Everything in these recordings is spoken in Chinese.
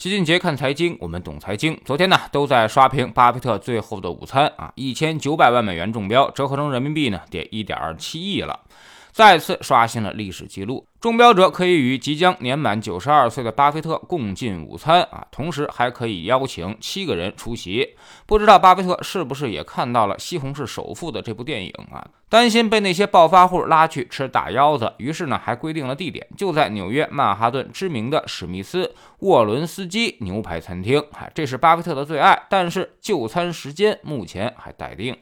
齐俊杰看财经，我们懂财经。昨天呢，都在刷屏巴菲特最后的午餐啊，一千九百万美元中标，折合成人民币呢，得一点七亿了。再次刷新了历史记录，中标者可以与即将年满九十二岁的巴菲特共进午餐啊，同时还可以邀请七个人出席。不知道巴菲特是不是也看到了《西红柿首富》的这部电影啊？担心被那些暴发户拉去吃大腰子，于是呢，还规定了地点，就在纽约曼哈顿知名的史密斯沃伦斯基牛排餐厅。哎，这是巴菲特的最爱，但是就餐时间目前还待定。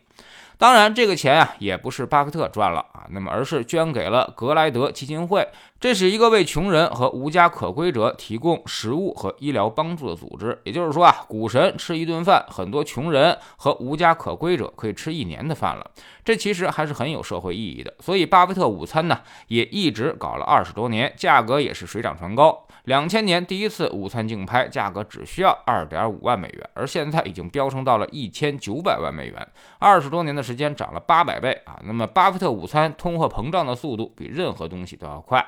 当然，这个钱啊也不是巴菲特赚了啊，那么而是捐给了格莱德基金会。这是一个为穷人和无家可归者提供食物和医疗帮助的组织。也就是说啊，股神吃一顿饭，很多穷人和无家可归者可以吃一年的饭了。这其实还是很有社会意义的。所以，巴菲特午餐呢也一直搞了二十多年，价格也是水涨船高。两千年第一次午餐竞拍，价格只需要二点五万美元，而现在已经飙升到了一千九百万美元，二十多年的时间涨了八百倍啊！那么，巴菲特午餐通货膨胀的速度比任何东西都要快。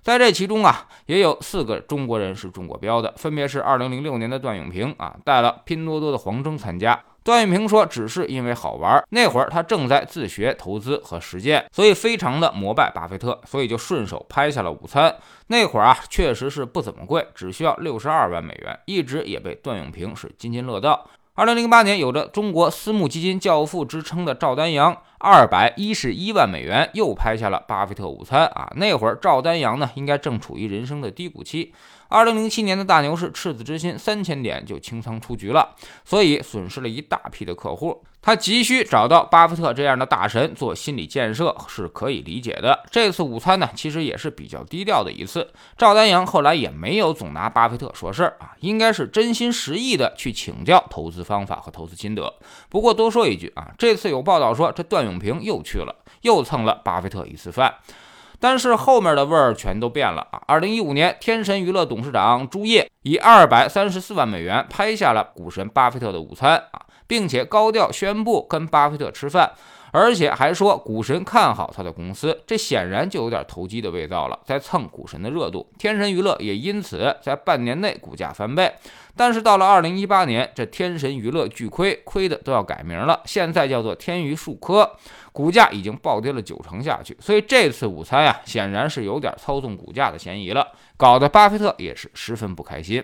在这其中啊，也有四个中国人是中过标的，分别是二零零六年的段永平啊，带了拼多多的黄峥参加。段永平说，只是因为好玩。那会儿他正在自学投资和实践，所以非常的膜拜巴菲特，所以就顺手拍下了午餐。那会儿啊，确实是不怎么贵，只需要六十二万美元，一直也被段永平是津津乐道。二零零八年，有着中国私募基金教父之称的赵丹阳，二百一十一万美元又拍下了巴菲特午餐啊。那会儿赵丹阳呢，应该正处于人生的低谷期。二零零七年的大牛市，赤子之心三千点就清仓出局了，所以损失了一大批的客户。他急需找到巴菲特这样的大神做心理建设，是可以理解的。这次午餐呢，其实也是比较低调的一次。赵丹阳后来也没有总拿巴菲特说事儿啊，应该是真心实意的去请教投资方法和投资心得。不过多说一句啊，这次有报道说这段永平又去了，又蹭了巴菲特一次饭。但是后面的味儿全都变了啊！二零一五年，天神娱乐董事长朱烨以二百三十四万美元拍下了股神巴菲特的午餐啊，并且高调宣布跟巴菲特吃饭，而且还说股神看好他的公司，这显然就有点投机的味道了，在蹭股神的热度。天神娱乐也因此在半年内股价翻倍。但是到了二零一八年，这天神娱乐巨亏，亏的都要改名了，现在叫做天娱数科。股价已经暴跌了九成下去，所以这次午餐呀，显然是有点操纵股价的嫌疑了，搞得巴菲特也是十分不开心。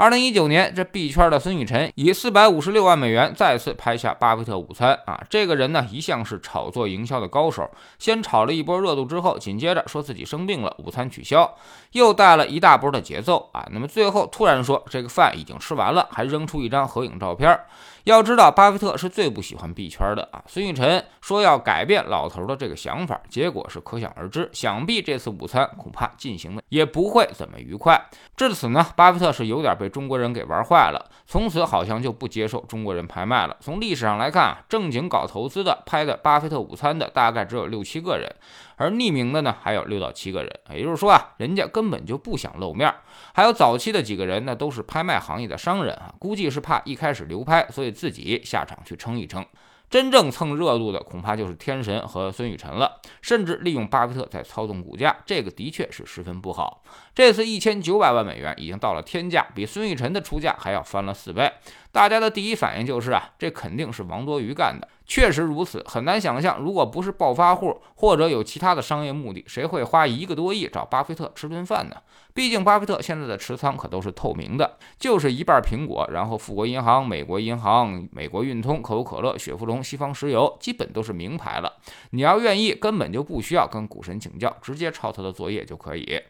二零一九年，这币圈的孙雨晨以四百五十六万美元再次拍下巴菲特午餐啊！这个人呢，一向是炒作营销的高手，先炒了一波热度之后，紧接着说自己生病了，午餐取消，又带了一大波的节奏啊！那么最后突然说这个饭已经吃完了，还扔出一张合影照片。要知道，巴菲特是最不喜欢币圈的啊！孙雨晨说要改变老头的这个想法，结果是可想而知。想必这次午餐恐怕进行的也不会怎么愉快。至此呢，巴菲特是有点被中国人给玩坏了，从此好像就不接受中国人拍卖了。从历史上来看啊，正经搞投资的拍的巴菲特午餐的大概只有六七个人，而匿名的呢还有六到七个人。也就是说啊，人家根本就不想露面。还有早期的几个人呢，都是拍卖行业的商人啊，估计是怕一开始流拍，所以自己下场去撑一撑。真正蹭热度的，恐怕就是天神和孙雨辰了，甚至利用巴菲特在操纵股价，这个的确是十分不好。这次一千九百万美元已经到了天价，比孙雨辰的出价还要翻了四倍。大家的第一反应就是啊，这肯定是王多鱼干的。确实如此，很难想象，如果不是暴发户或者有其他的商业目的，谁会花一个多亿找巴菲特吃顿饭呢？毕竟巴菲特现在的持仓可都是透明的，就是一半苹果，然后富国银行、美国银行、美国运通、可口可乐、雪佛龙、西方石油，基本都是名牌了。你要愿意，根本就不需要跟股神请教，直接抄他的作业就可以。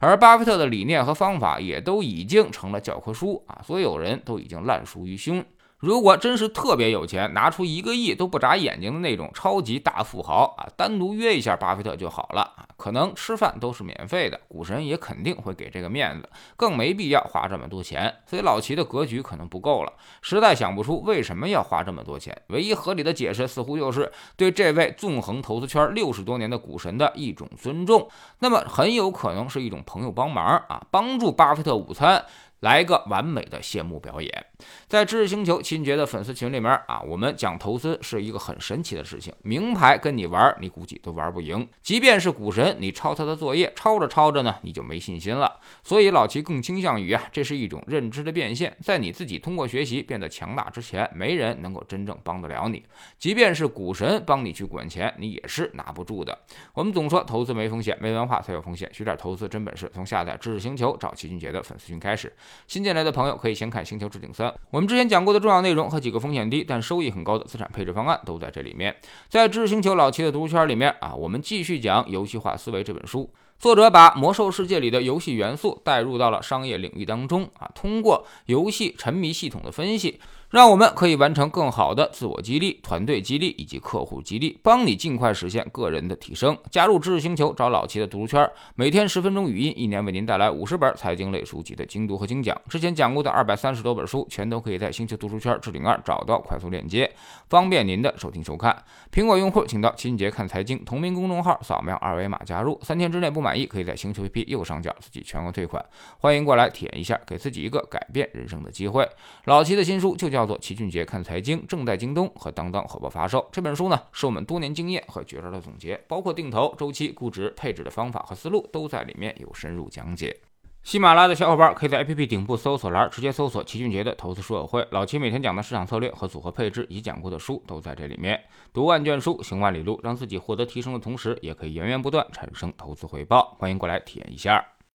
而巴菲特的理念和方法也都已经成了教科书啊，所有人都已经烂熟于胸。如果真是特别有钱，拿出一个亿都不眨眼睛的那种超级大富豪啊，单独约一下巴菲特就好了啊，可能吃饭都是免费的，股神也肯定会给这个面子，更没必要花这么多钱。所以老齐的格局可能不够了，实在想不出为什么要花这么多钱。唯一合理的解释似乎就是对这位纵横投资圈六十多年的股神的一种尊重。那么很有可能是一种朋友帮忙啊，帮助巴菲特午餐来个完美的谢幕表演。在知识星球秦杰的粉丝群里面啊，我们讲投资是一个很神奇的事情。名牌跟你玩，你估计都玩不赢。即便是股神，你抄他的作业，抄着抄着呢，你就没信心了。所以老齐更倾向于啊，这是一种认知的变现。在你自己通过学习变得强大之前，没人能够真正帮得了你。即便是股神帮你去滚钱，你也是拿不住的。我们总说投资没风险，没文化才有风险。学点投资真本事，从下载知识星球找齐俊杰的粉丝群开始。新进来的朋友可以先看《星球置顶三》，我们之前讲过的重要内容和几个风险低但收益很高的资产配置方案都在这里面。在知识星球老齐的读书圈里面啊，我们继续讲《游戏化思维》这本书。作者把魔兽世界里的游戏元素带入到了商业领域当中啊，通过游戏沉迷系统的分析。让我们可以完成更好的自我激励、团队激励以及客户激励，帮你尽快实现个人的提升。加入知识星球，找老齐的读书圈，每天十分钟语音，一年为您带来五十本财经类书籍的精读和精讲。之前讲过的二百三十多本书，全都可以在星球读书圈置顶二找到快速链接，方便您的收听收看。苹果用户请到齐俊杰看财经同名公众号，扫描二维码加入。三天之内不满意，可以在星球 APP 右上角自己全额退款。欢迎过来体验一下，给自己一个改变人生的机会。老齐的新书就叫。叫做齐俊杰看财经，正在京东和当当火爆发售。这本书呢，是我们多年经验和绝招的总结，包括定投、周期、估值、配置的方法和思路，都在里面有深入讲解。喜马拉雅的小伙伴可以在 APP 顶部搜索栏直接搜索齐俊杰的投资书友会，老齐每天讲的市场策略和组合配置，已讲过的书都在这里面。读万卷书，行万里路，让自己获得提升的同时，也可以源源不断产生投资回报。欢迎过来体验一下。